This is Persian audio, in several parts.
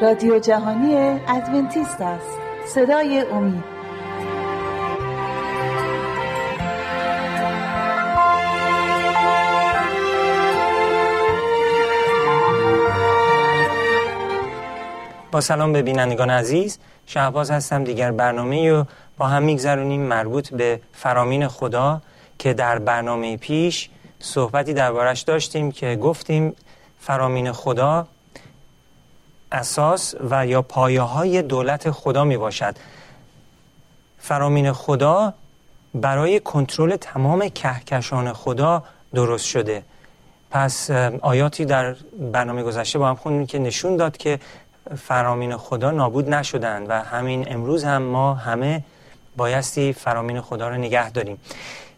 رادیو جهانی ادونتیست است. صدای امید. با سلام به بینندگان عزیز شهباز هستم دیگر برنامه رو با هم میگذرونیم مربوط به فرامین خدا که در برنامه پیش صحبتی دربارش داشتیم که گفتیم فرامین خدا اساس و یا پایه های دولت خدا می باشد فرامین خدا برای کنترل تمام کهکشان خدا درست شده. پس آیاتی در برنامه گذشته با هم خوندیم که نشون داد که فرامین خدا نابود نشدند و همین امروز هم ما همه بایستی فرامین خدا رو نگه داریم.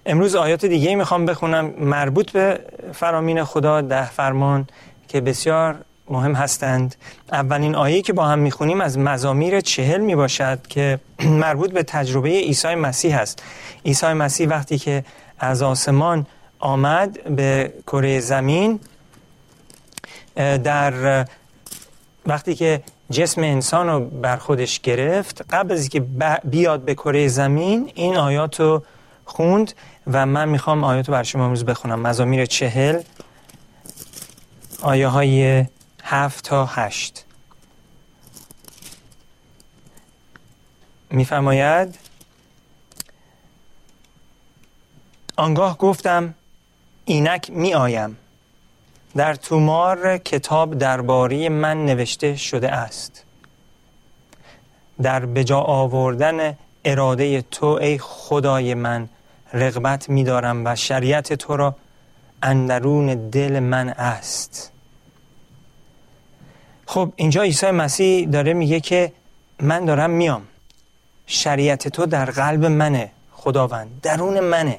امروز آیات دیگه می‌خوام بخونم مربوط به فرامین خدا ده فرمان که بسیار مهم هستند. اولین آیه که با هم می‌خونیم از مزامیر چهل می‌باشد که مربوط به تجربه عیسی مسیح است. عیسی مسیح وقتی که از آسمان آمد به کره زمین در وقتی که جسم انسان رو بر خودش گرفت قبل از اینکه بیاد به کره زمین این آیات رو خوند و من می‌خوام آیات رو بر شما امروز بخونم. مزامیر چهل آیه های هفت تا هشت. میفرماید؟ آنگاه گفتم اینک می آیم در تومار کتاب درباره من نوشته شده است. در بجا آوردن اراده تو ای خدای من رغبت می‌دارم و شریعت تو را اندرون دل من است. خب اینجا عیسی مسیح داره میگه که من دارم میام. شریعت تو در قلب منه خداوند درون منه.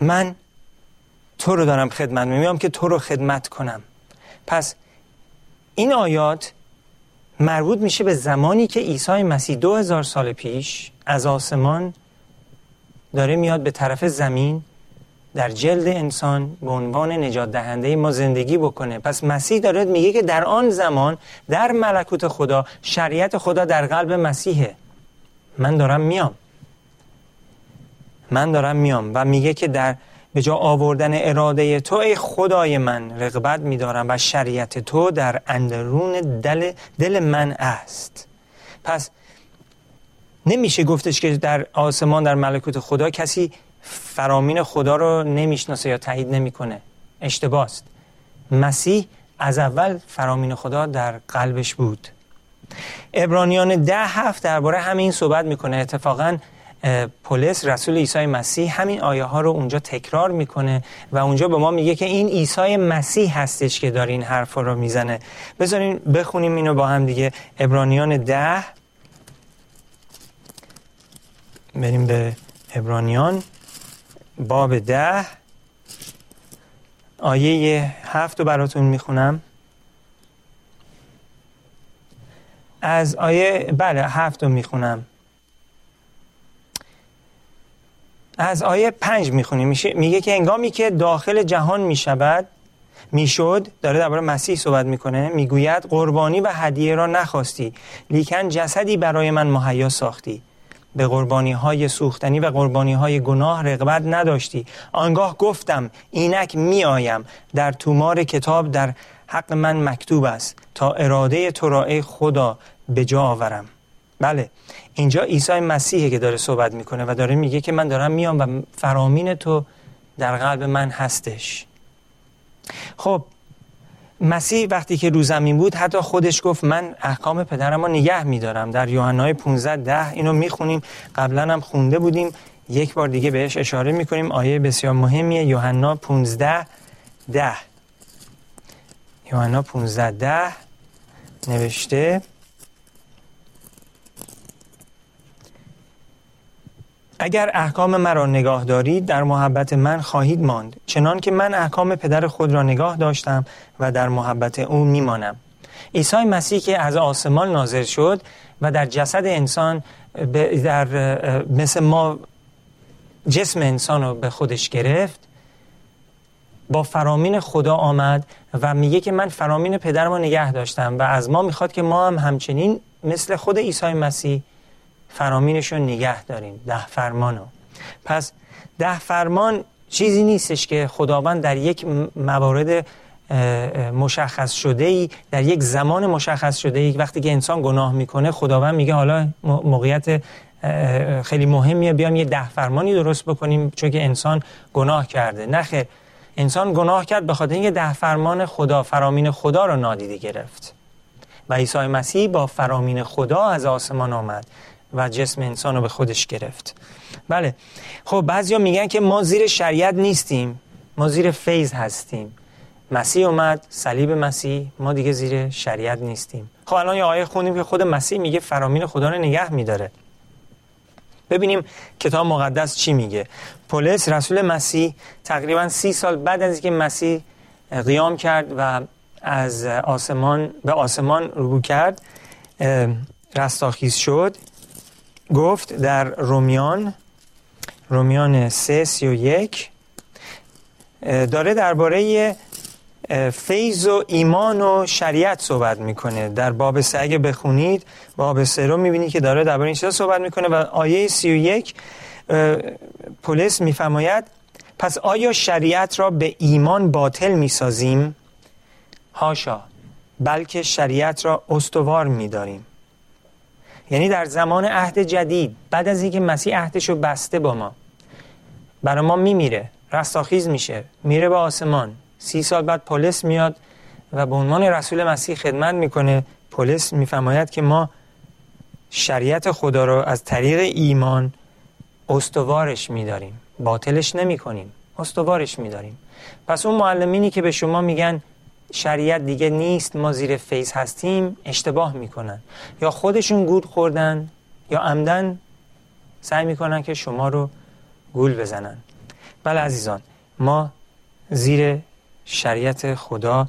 من تو رو دارم خدمت میام که تو رو خدمت کنم. پس این آیات مربوط میشه به زمانی که عیسی مسیح دو هزار سال پیش از آسمان داره میاد به طرف زمین در جلد انسان به عنوان نجات دهنده ما زندگی بکنه. پس مسیح داره میگه که در آن زمان در ملکوت خدا شریعت خدا در قلب مسیحه. من دارم میام. من دارم میام و میگه که در به جا آوردن اراده تو ای خدای من رغبت میدارم و شریعت تو در اندرون دل, دل من است. پس نمیشه گفتش که در آسمان در ملکوت خدا کسی فرامین خدا رو نمی‌شناسه یا تایید نمی‌کنه. اشتباست. مسیح از اول فرامین خدا در قلبش بود. ابرانیان ده هفت درباره همین صحبت می‌کنه. اتفاقا پولس رسول عیسی مسیح همین آیه ها رو اونجا تکرار می‌کنه و اونجا به ما میگه که این عیسی مسیح هستش که داره این حرف رو می‌زنه. بذارین بخونیم اینو با هم دیگه. ابرانیان ده. بریم به ابرانیان. باب ده. آیه هفت رو براتون می‌خونم. از آیه بله هفت رو می‌خونم. از آیه پنج می‌خونیم. میگه که انگامی که داخل جهان می‌شود می‌شد داره درباره مسیح صحبت می‌کنه می‌گوید قربانی و هدیه را نخواستی لیکن جسدی برای من مهیا ساختی. به قربانی های سوختنی و قربانی های گناه رغبت نداشتی. آنگاه گفتم اینک می آیم در تومار کتاب در حق من مکتوب است. تا اراده تو را خدا به جا آورم. بله اینجا عیسی مسیحه که داره صحبت می‌کنه و داره میگه که من دارم میام و فرامین تو در قلب من هستش. خب مسیح وقتی که رو زمین بود حتی خودش گفت من احکام پدرم رو نگه میدارم. در یوحنای 15 ده اینو می‌خونیم. قبلا هم خونده بودیم. یک بار دیگه بهش اشاره می‌کنیم. آیه بسیار مهمیه. یوحنا 15 ده. یوحنا 15 ده. نوشته اگر احکام مرا نگاه دارید در محبت من خواهید ماند چنان که من احکام پدر خود را نگاه داشتم و در محبت او میمانم. عیسی مسیح که از آسمان نازل شد و در جسد انسان در مثل ما جسم انسان رو به خودش گرفت با فرامین خدا آمد و میگه که من فرامین پدرم رو نگه داشتم و از ما می‌خواد که ما هم همچنین مثل خود عیسی مسیح فرامینش رو نگه داریم ده فرمانو پس ده فرمان چیزی نیستش که خداوند در یک موارد مشخص شده ای در یک زمان مشخص شده ای وقتی که انسان گناه می‌کنه خداوند میگه حالا موقعیت خیلی مهمیه بیام یه ده فرمانی درست بکنیم چون که انسان گناه کرده. نخیر انسان گناه کرد به خاطر اینکه ده فرمان خدا فرامین خدا رو نادیده گرفت. و عیسی مسیح با فرامین خدا از آسمان آمد. و جسم انسان رو به خودش گرفت. بله. خب بعضیا میگن که ما زیر شریعت نیستیم. ما زیر فیض هستیم. مسیح اومد صلیب مسیح ما دیگه زیر شریعت نیستیم. خب الان یه آیه خوندیم که خود مسیح میگه فرامین خدا رو نگه میداره. ببینیم کتاب مقدس چی میگه. پولس رسول مسیح تقریبا سی سال بعد از اینکه مسیح قیام کرد و از آسمان به آسمان رو کرد رستاخیز شد گفت در رومیان رومیان سه سی و یک داره درباره فیض و ایمان و شریعت صحبت می‌کنه در باب سه اگه بخونید باب سه رو می‌بینید که داره درباره این چیزا صحبت می‌کنه و آیه سی و یک پولس میفرماید پس آیا شریعت را به ایمان باطل می‌سازیم؟ هاشا بلکه شریعت را استوار میداریم یعنی در زمان عهد جدید بعد از اینکه مسیح عهدش رو بسته با ما. برای ما میمیره رستاخیز میشه میره به آسمان. سی سال بعد پولس میاد و به عنوان رسول مسیح خدمت می‌کنه. پولس میفرماید که ما شریعت خدا رو از طریق ایمان استوارش میداریم. باطلش نمی کنیم استوارش میداریم. پس اون معلمینی که به شما میگن شریعت دیگه نیست ما زیر فیض هستیم اشتباه می‌کنن. یا خودشون گول خوردن یا عمدن سعی می‌کنن که شما رو گول بزنن. بله عزیزان ما زیر شریعت خدا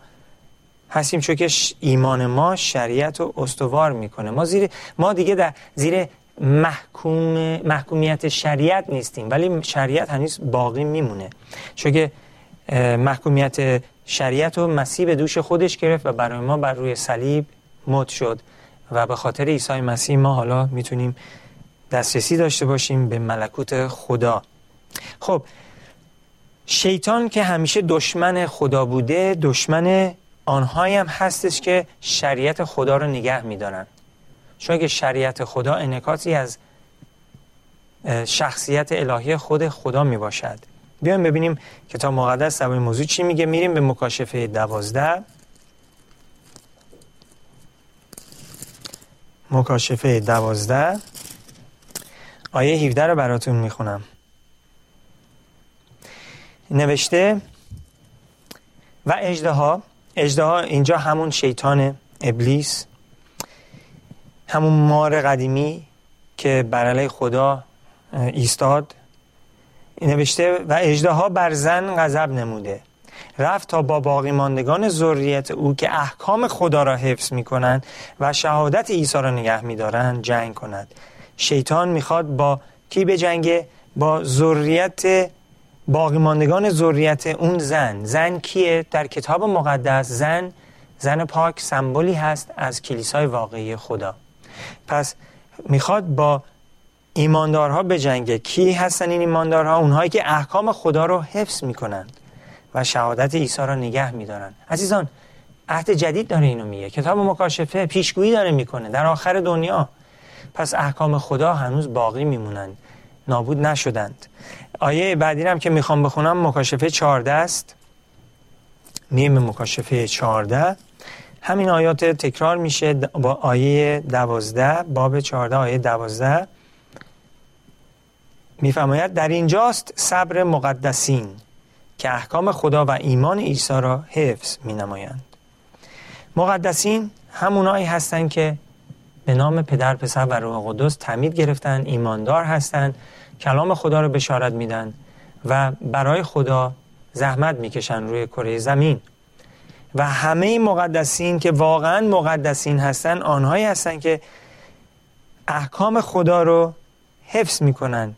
هستیم چون که ایمان ما شریعت رو استوار می‌کنه. ما زیر ما دیگه در زیر محکوم محکومیت شریعت نیستیم ولی شریعت هنوز باقی میمونه. چون که محکومیت شریعت رو مسیح به دوش خودش گرفت و برای ما بر روی صلیب مد شد. و به خاطر عیسی مسیح ما حالا می‌تونیم دسترسی داشته باشیم به ملکوت خدا. خب شیطان که همیشه دشمن خدا بوده دشمن آنهایی هم هستش که شریعت خدا رو نگه میدارن. چون که شریعت خدا انکاسی از شخصیت الهی خود خدا می باشد بیایم ببینیم کتاب مقدس در موضوع چی میگه. میریم به مکاشفه دوازده. مکاشفه دوازده. آیه 17 رو براتون می‌خونم. نوشته و اجده ها اینجا همون شیطان ابلیس همون مار قدیمی که بر خدا ایستاد. نوشته و اجده ها بر زن غضب نموده. رفت تا با باقی ماندگان ذریت او که احکام خدا را حفظ می کنند و شهادت عیسی را نگه می دارند جنگ کند. شیطان می‌خواد با کی به جنگ با ذریت باقی ماندگان ذریت اون زن. زن کیه؟ در کتاب مقدس زن زن پاک سمبولی هست از کلیسای واقعی خدا. پس می‌خواد با ایماندارها به جنگ کی هستن این ایماندارها؟ اونهایی که احکام خدا رو حفظ می‌کنند و شهادت عیسی را نگه میدارن. عزیزان عهد جدید داره اینو میگه. کتاب مکاشفه پیشگویی داره می‌کنه در آخر دنیا. پس احکام خدا هنوز باقی میمونند نابود نشدند. آیه بعدی هم که می‌خوام بخونم مکاشفه 14 است. میم مکاشفه 14 همین آیات تکرار میشه با آیه 12 باب 14 آیه 12 میفرماید در اینجاست صبر مقدسین که احکام خدا و ایمان عیسی را حفظ می نمایند. مقدسین همونایی هستند که به نام پدر پسر و روح قدس تعمید گرفتن ایماندار هستند کلام خدا رو بشارت میدن و برای خدا زحمت می‌کشن روی کره زمین و همه مقدسین که واقعا مقدسین هستن آنهایی هستن که احکام خدا رو حفظ می‌کنن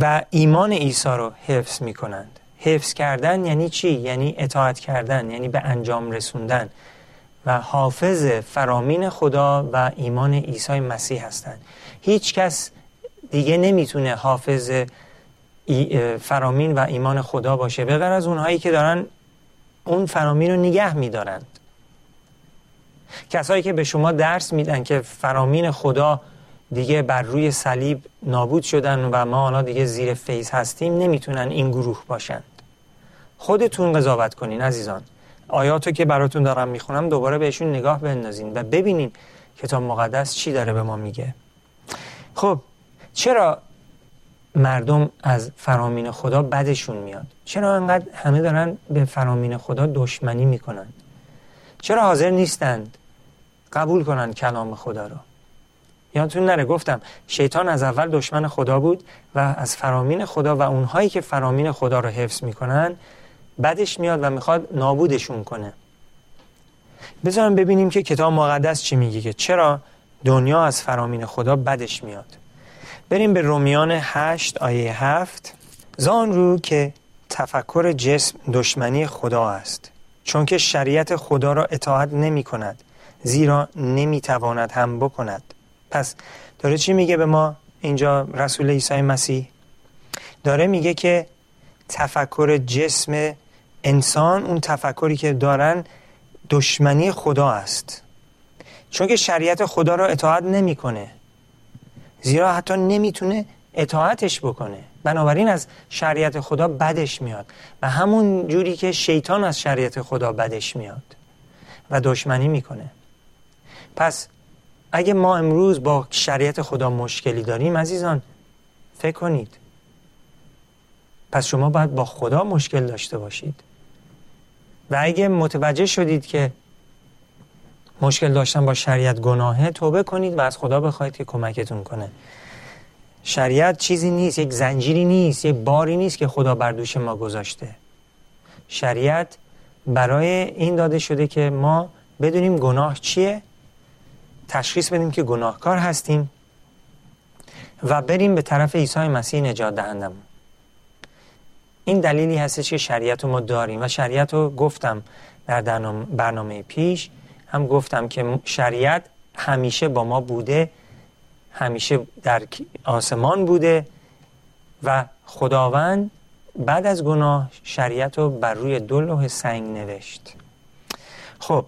و ایمان عیسی رو حفظ می‌کنند. حفظ کردن یعنی چی؟ یعنی اطاعت کردن یعنی به انجام رسوندن. و حافظ فرامین خدا و ایمان عیسی مسیح هستند. هیچ کس دیگه نمی‌تونه حافظ فرامین و ایمان خدا باشه. به غیر از اونهایی که دارن اون فرامین رو نگه میدارند. کسایی که به شما درس میدن که فرامین خدا دیگه بر روی صلیب نابود شدن و ما حالا دیگه زیر فیض هستیم نمی‌تونن این گروه باشند. خودتون قضاوت کنین عزیزان. آیاتو که براتون دارم می‌خونم دوباره بهشون نگاه بندازین و ببینین کتاب مقدس چی داره به ما میگه. خب چرا مردم از فرامین خدا بدشون میاد؟ چرا انقدر همه دارن به فرامین خدا دشمنی می‌کنن؟ چرا حاضر نیستند قبول کنن کلام خدا رو؟ یادتون نره. گفتم شیطان از اول دشمن خدا بود و از فرامین خدا و اونهایی که فرامین خدا رو حفظ می‌کنن بدش میاد و می‌خواد نابودشون کنه. بذارم ببینیم که کتاب مقدس چی میگه که چرا دنیا از فرامین خدا بدش میاد. بریم به رومیان 8 آیه 7 زان رو که تفکر جسم دشمنی خدا است چون که شریعت خدا را اطاعت نمی کند زیرا نمی تواند هم بکند. پس داره چی میگه به ما؟ اینجا رسول عیسی مسیح داره میگه که تفکر جسم انسان اون تفکری که دارن دشمنی خدا است. چون که شریعت خدا را اطاعت نمی‌کنه. زیرا حتی نمی‌تونه اطاعتش بکنه. بنابراین از شریعت خدا بدش میاد و همون جوری که شیطان از شریعت خدا بدش میاد و دشمنی می‌کنه. پس اگه ما امروز با شریعت خدا مشکلی داریم عزیزان فکر کنید. پس شما باید با خدا مشکل داشته باشید. و اگه متوجه شدید که مشکل داشتن با شریعت گناهه توبه کنید و از خدا بخواید که کمکتون کنه. شریعت چیزی نیست یک زنجیری نیست یک باری نیست که خدا بر دوش ما گذاشته. شریعت برای این داده شده که ما بدونیم گناه چیه تشخیص بدیم که گناهکار هستیم و بریم به طرف عیسی مسیح نجات دهندمون. این دلیلی هستش که شریعت رو ما داریم و شریعت رو گفتم در برنامه پیش هم گفتم که شریعت همیشه با ما بوده همیشه در آسمان بوده و خداوند بعد از گناه شریعت رو بر روی دو لوح سنگ نوشت. خب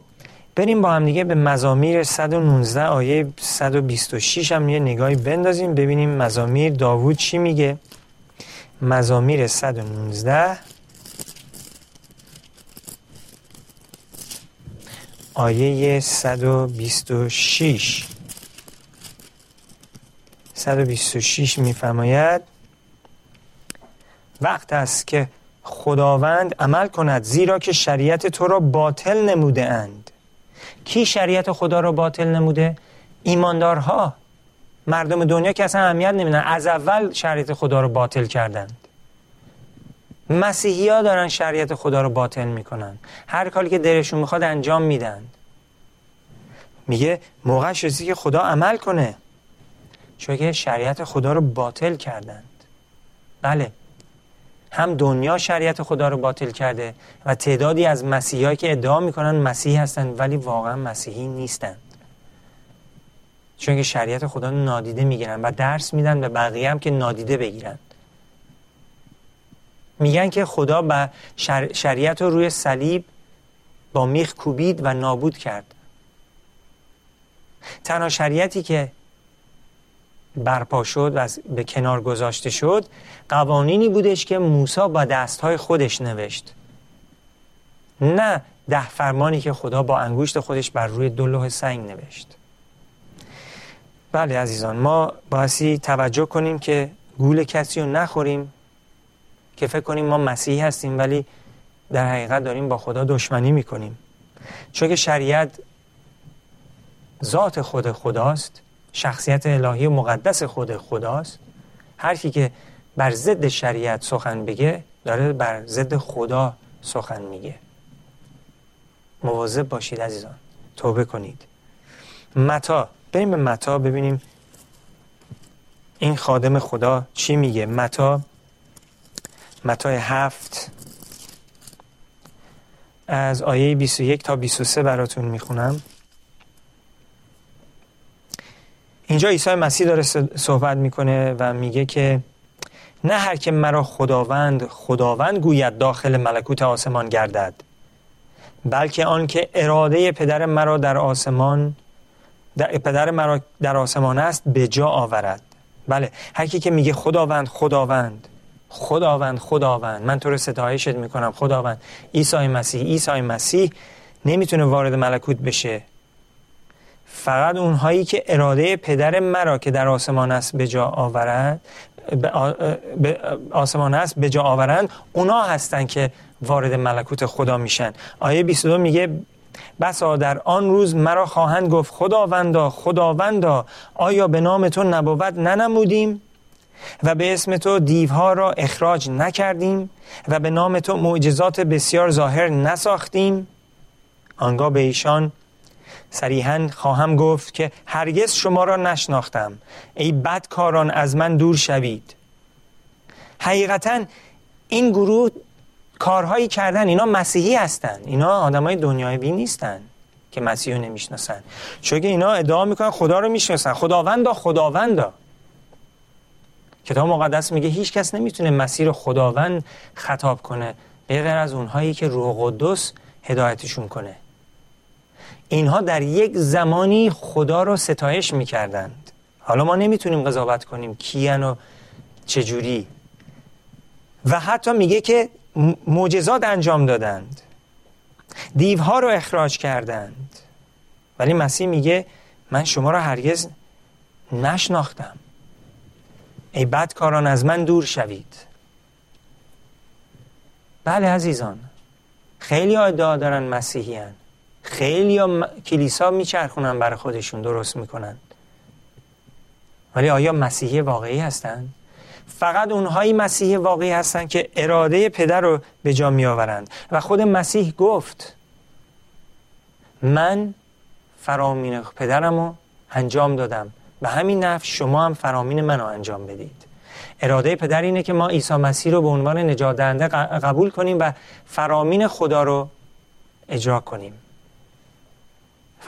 بریم با هم دیگه به مزامیر 119 آیه 126 هم یه نگاهی بندازیم ببینیم مزامیر داوود چی میگه. مزامیر 119 آیه 126 126 میفرماید وقت است که خداوند عمل کند زیرا که شریعت تو را باطل نموده اند. کی شریعت خدا را باطل نموده؟ ایماندارها. مردم دنیا که اصلا اهمیت نمیدن. از اول شریعت خدا رو باطل کردند. مسیحی ها دارن شریعت خدا رو باطل می‌کنن. هر کاری که دلشون می‌خواد انجام میدن. میگه موقع شدی که خدا عمل کنه. چون که شریعت خدا رو باطل کردند. بله. هم دنیا شریعت خدا رو باطل کرده و تعدادی از مسیحی که ادعا می‌کنن مسیحی هستند ولی واقعا مسیحی نیستند. چون که شریعت خدا نادیده می‌گیرن و درس میدن به بقیه هم که نادیده بگیرن. میگن که خدا به شریعت رو روی صلیب با میخ کوبید و نابود کرد. تنها شریعتی که برپا شد و به کنار گذاشته شد قوانینی بودش که موسی با دستهای خودش نوشت. نه ده فرمانی که خدا با انگشت خودش بر روی دو لوح سنگ نوشت. بله عزیزان ما باسی توجه کنیم که گول کسی رو نخوریم که فکر کنیم ما مسیحی هستیم ولی در حقیقت داریم با خدا دشمنی می‌کنیم. چون که شریعت ذات خود خداست. شخصیت الهی و مقدس خود خداست. هر کی که بر ضد شریعت سخن بگه داره بر ضد خدا سخن میگه. مواظب باشید عزیزان توبه کنید. متا بریم به متا ببینیم این خادم خدا چی میگه. متا متای هفت از آیه 21 تا 23 براتون می‌خونم. اینجا عیسی مسیح داره صحبت می‌کنه و میگه که نه هر که مرا خداوند خداوند گوید داخل ملکوت آسمان گردد بلکه آنکه اراده پدر مرا در آسمان در پدر مرا در آسمان است به جا آورد. بله هر کی که میگه خداوند خداوند خداوند خداوند من تو رو ستایشت می‌کنم خداوند عیسی مسیح عیسی مسیح نمی‌تونه وارد ملکوت بشه. فقط اونهایی که اراده پدر مرا که در آسمان است به جا آورد به آسمان است به جا آورند اونا هستن که وارد ملکوت خدا میشن. آیه 22 میگه بسا در آن روز مرا خواهند گفت خداوندا خداوندا آیا به نام تو نبوت ننمودیم؟ و به اسم تو دیوها را اخراج نکردیم؟ و به نام تو معجزات بسیار ظاهر نساختیم؟ آنگاه به ایشان صریحا خواهم گفت که هرگز شما را نشناختم. ای بدکاران از من دور شوید. حقیقتا این گروه کارهایی کردن اینا مسیحی هستن. اینا آدمای دنیای بین نیستن که مسیح رو نمی‌شناسن. چون اینا ادعا می‌کنن خدا رو می‌شناسن. خداوندا خداوندا. کتاب مقدس میگه هیچ کس نمی‌تونه مسیر رو خداوند خطاب کنه. به غیر از اونهایی که روح قدس هدایتشون کنه. اینها در یک زمانی خدا رو ستایش می‌کردند. حالا ما نمی‌تونیم قضاوت کنیم کیان و چجوری. و حتی میگه که معجزات انجام دادند. دیوها رو اخراج کردند. ولی مسیح میگه من شما را هرگز نشناختم. ای بدکاران از من دور شوید. بله عزیزان خیلی ادعا دارن مسیحیان. خیلی کلیسا میچرخونن برای خودشون درست می‌کنن. ولی آیا مسیحی واقعی هستند؟ فقط اونهایی مسیحی واقعی هستند که اراده پدر رو به جا می آورند و خود مسیح گفت من فرامین پدرم رو انجام دادم. به همین نفع شما هم فرامین منو انجام بدید. اراده پدر اینه که ما عیسی مسیح رو به عنوان نجات دهنده قبول کنیم و فرامین خدا رو اجرا کنیم.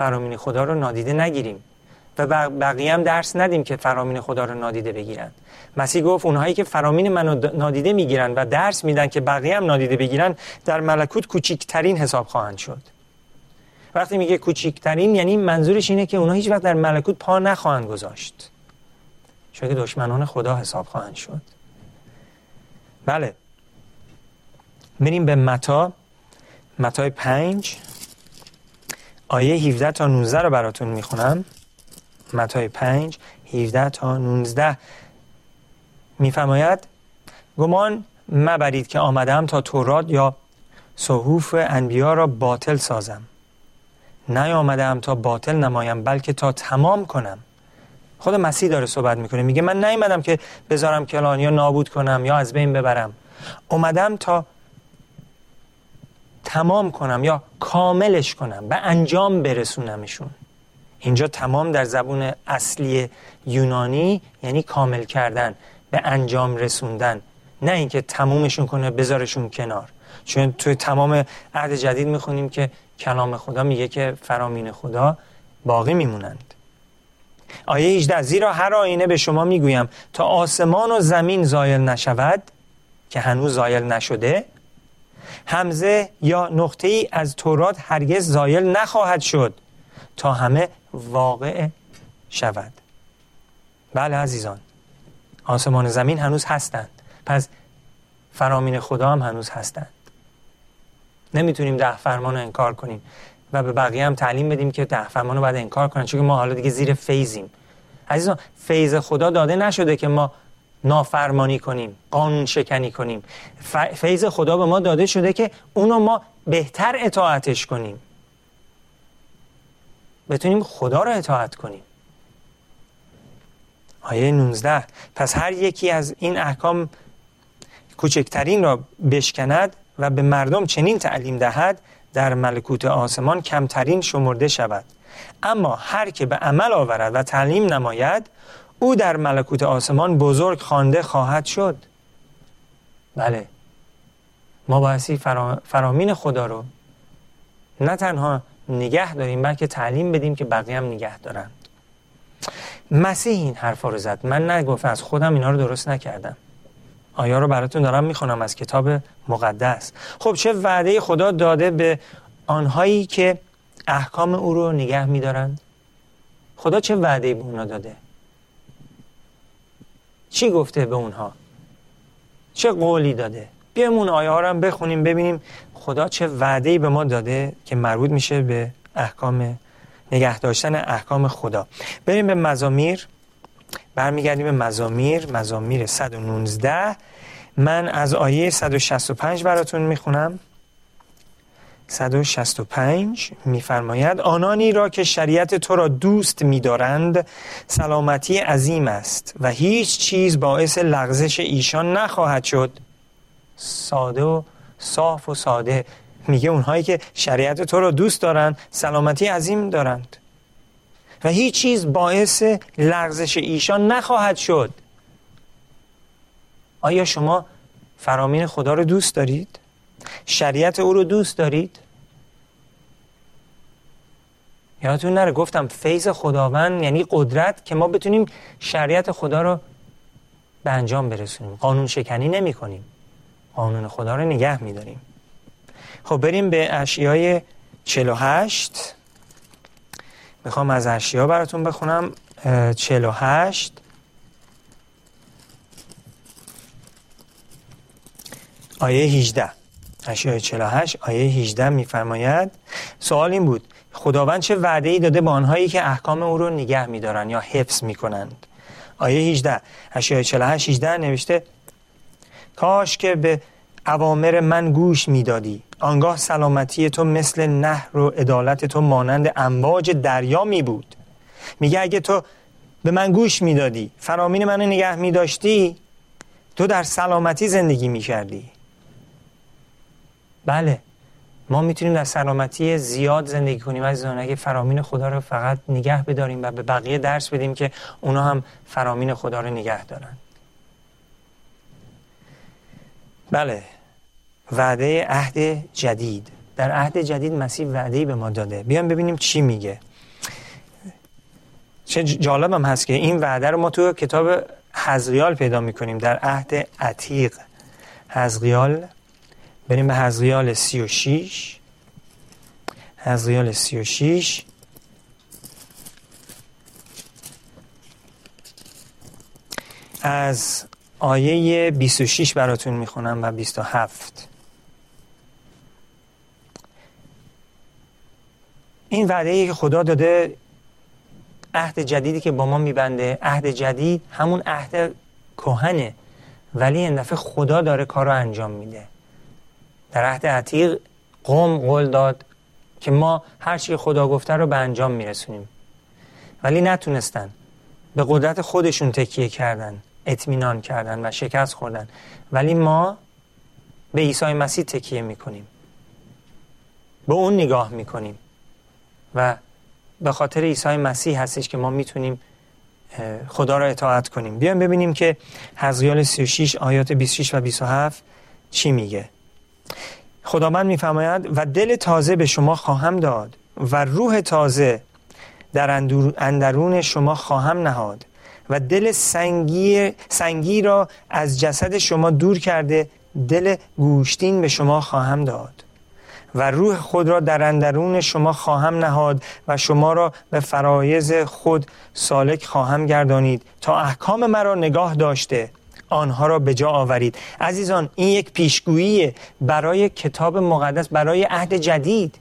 فرامین خدا رو نادیده نگیریم. و بقیه هم درس ندیم که فرامین خدا رو نادیده بگیرن. مسیح گفت اونهایی که فرامین منو نادیده می‌گیرن و درس میدن که بقیه هم نادیده بگیرن در ملکوت کوچیکترین حساب خواهند شد. وقتی میگه کوچیکترین یعنی منظورش اینه که اونها هیچ وقت در ملکوت پا نخواهند گذاشت. چون که دشمنان خدا حساب خواهند شد. بله. میریم به متا. متای پنج. آیه 17 تا 19 رو براتون می‌خونم. متای 5 17 تا 19 میفرماید گمان مبرید که آمدم تا تورات یا صحوف انبیا را باطل سازم. نیامدم تا باطل نمایم بلکه تا تمام کنم. خود مسیح داره صحبت می‌کنه. میگه من نیومدم که بذارم کلان یا نابود کنم یا از بین ببرم. اومدم تا تمام کنم یا کاملش کنم به انجام برسونمشون. اینجا تمام در زبون اصلی یونانی یعنی کامل کردن به انجام رسوندن. نه اینکه تمومشون کنه بذارشون کنار. چون توی تمام عهد جدید می‌خونیم که کلام خدا میگه که فرامین خدا باقی میمونند. آیه 18 زیرا هر آینه به شما می‌گویم تا آسمان و زمین زایل نشود که هنوز زایل نشده همزه یا نقطه ای از تورات هرگز زایل نخواهد شد تا همه واقع شود. بله عزیزان آسمان زمین هنوز هستند پس فرامین خدا هم هنوز هستند. نمی‌تونیم ده فرمان رو انکار کنیم و به بقیه هم تعلیم بدیم که ده فرمان رو باید انکار کنن چون ما حالا دیگه زیر فیزیم عزیزان فیض خدا داده نشده که ما نافرمانی کنیم قانون شکنی کنیم. فیض خدا به ما داده شده که اونو ما بهتر اطاعتش کنیم. بتونیم خدا رو اطاعت کنیم. آیه 19 پس هر یکی از این احکام کوچکترین را بشکند و به مردم چنین تعلیم دهد در ملکوت آسمان کمترین شمرده شود. اما هر که به عمل آورد و تعلیم نماید او در ملکوت آسمان بزرگ خوانده خواهد شد. بله. ما بایستی فرامین خدا رو نه تنها نگه داریم بلکه تعلیم بدیم که بقیه هم نگه دارند. مسیح این حرفا رو زد. من نگفت از خودم اینا رو درست نکردم. آیا رو براتون دارم می‌خونم از کتاب مقدس. خب چه وعده خدا داده به آنهایی که احکام او رو نگه میدارند؟ خدا چه وعده به اونا داده؟ چی گفته به اونها؟ چه قولی داده؟ بیایم اون آیه ها رو هم بخونیم ببینیم خدا چه وعده به ما داده که مربوط میشه به احکام نگه داشتن احکام خدا. بریم به مزامیر. برمیگردیم به مزامیر. مزامیر 119 من از آیه 165 براتون می‌خونم. 165 میفرماید آنانی را که شریعت تو را دوست میدارند سلامتی عظیم است و هیچ چیز باعث لغزش ایشان نخواهد شد. ساده و صاف و ساده. میگه اونهایی که شریعت تو را دوست دارند سلامتی عظیم دارند. و هیچ چیز باعث لغزش ایشان نخواهد شد. آیا شما فرامین خدا رو دوست دارید؟ شریعت او رو دوست دارید؟ یادتون نره گفتم فیض خداوند یعنی قدرت که ما بتونیم شریعت خدا رو به انجام برسونیم. قانون شکنی نمی کنیم. قانون خدا رو نگه می داریم. خب بریم به اشیای 48 می‌خوام از اشیا براتون بخونم. 48 آیه 18 اشیاء 48 آیه 18 میفرماید سوال این بود خداوند چه وعده ای داده به آنهایی که احکام او رو نگه میدارن یا حفظ می‌کنند؟ آیه 18 اشیاء 48 18 نوشته کاش که به اوامر من گوش می‌دادی آنگاه سلامتی تو مثل نهر و عدالت تو مانند امواج دریا می بود میگه اگه تو به من گوش می‌دادی فرامین منو نگه میداشتی تو در سلامتی زندگی می‌کردی. بله. ما می‌تونیم در سلامتی زیاد زندگی کنیم عزیزان. اگه فرامین خدا رو فقط نگه بداریم و به بقیه درس بدیم که اونا هم فرامین خدا رو نگه دارن. بله. وعده عهد جدید. در عهد جدید مسیح وعده به ما داده. بیام ببینیم چی میگه. چه جالبم هست که این وعده رو ما تو کتاب حزقیال پیدا می‌کنیم. در عهد عتیق. حزقیال بریم به حزقیال سی و شیش. سی و شیش. از آیه 26 براتون می‌خونم و 27 این وعده که خدا داده عهد جدیدی که با ما میبنده عهد جدید همون عهد کهنه ولی این دفعه خدا داره کار رو انجام میده. در عهد عتیق قوم قول داد که ما هر چی خدا گفته رو به انجام میرسونیم. ولی نتونستن. به قدرت خودشون تکیه کردن اطمینان کردن و شکست خوردن. ولی ما به عیسی مسیح تکیه می‌کنیم. به اون نگاه می‌کنیم. و به خاطر عیسی مسیح هستش که ما می‌تونیم خدا را اطاعت کنیم. بیایم ببینیم که حزقیال 36 آیات 26 و 27 چی میگه. خداوند میفرماید و دل تازه به شما خواهم داد و روح تازه در اندرون شما خواهم نهاد و دل سنگی, سنگی را از جسد شما دور کرده دل گوشتین به شما خواهم داد و روح خود را در اندرون شما خواهم نهاد و شما را به فرایز خود سالک خواهم گردانید تا احکام مرا نگاه داشته آنها را به جا آورید. عزیزان این یک پیشگویی برای کتاب مقدس برای عهد جدید.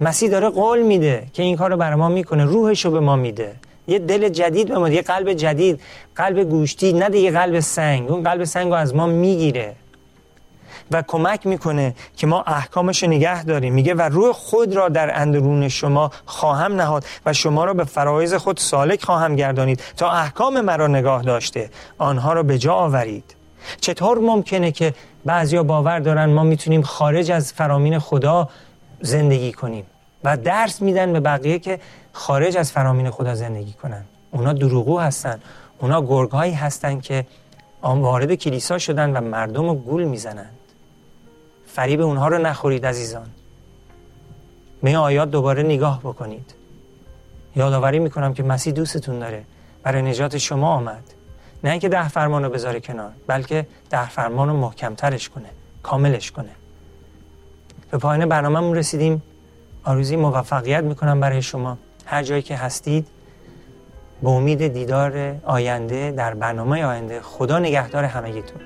مسیح داره قول میده که این کار رو برای ما می‌کنه روحش رو به ما میده. یه دل جدید به ما یه قلب جدید. قلب گوشتی نه یه قلب سنگ. اون قلب سنگ رو از ما می‌گیره. و کمک می‌کنه که ما احکامش نگه داریم. میگه و روح خود را در اندرون شما خواهم نهاد و شما را به فرایز خود سالک خواهم گردانید تا احکام مرا نگاه داشته. آنها را به جا آورید. چطور ممکنه که بعضیا باور دارن ما می‌تونیم خارج از فرامین خدا زندگی کنیم و درس میدن به بقیه که خارج از فرامین خدا زندگی کنن؟ اونا دروغو هستن. اونا گرگهایی هستن که وارد کلیسا شدن و مردم رو گول می‌زنند فریب اونها رو نخورید عزیزان. به آیات دوباره نگاه بکنید. یادآوری می‌کنم که مسیح دوستتون داره. برای نجات شما آمد. نه اینکه ده فرمان رو بذاره کنار بلکه ده فرمان رو محکمترش کنه کاملش کنه. به پایان برنامهمون رسیدیم. آرزوی موفقیت می‌کنم برای شما. هر جایی که هستید به امید دیدار آینده در برنامه آینده خدا نگهدار همگیتون.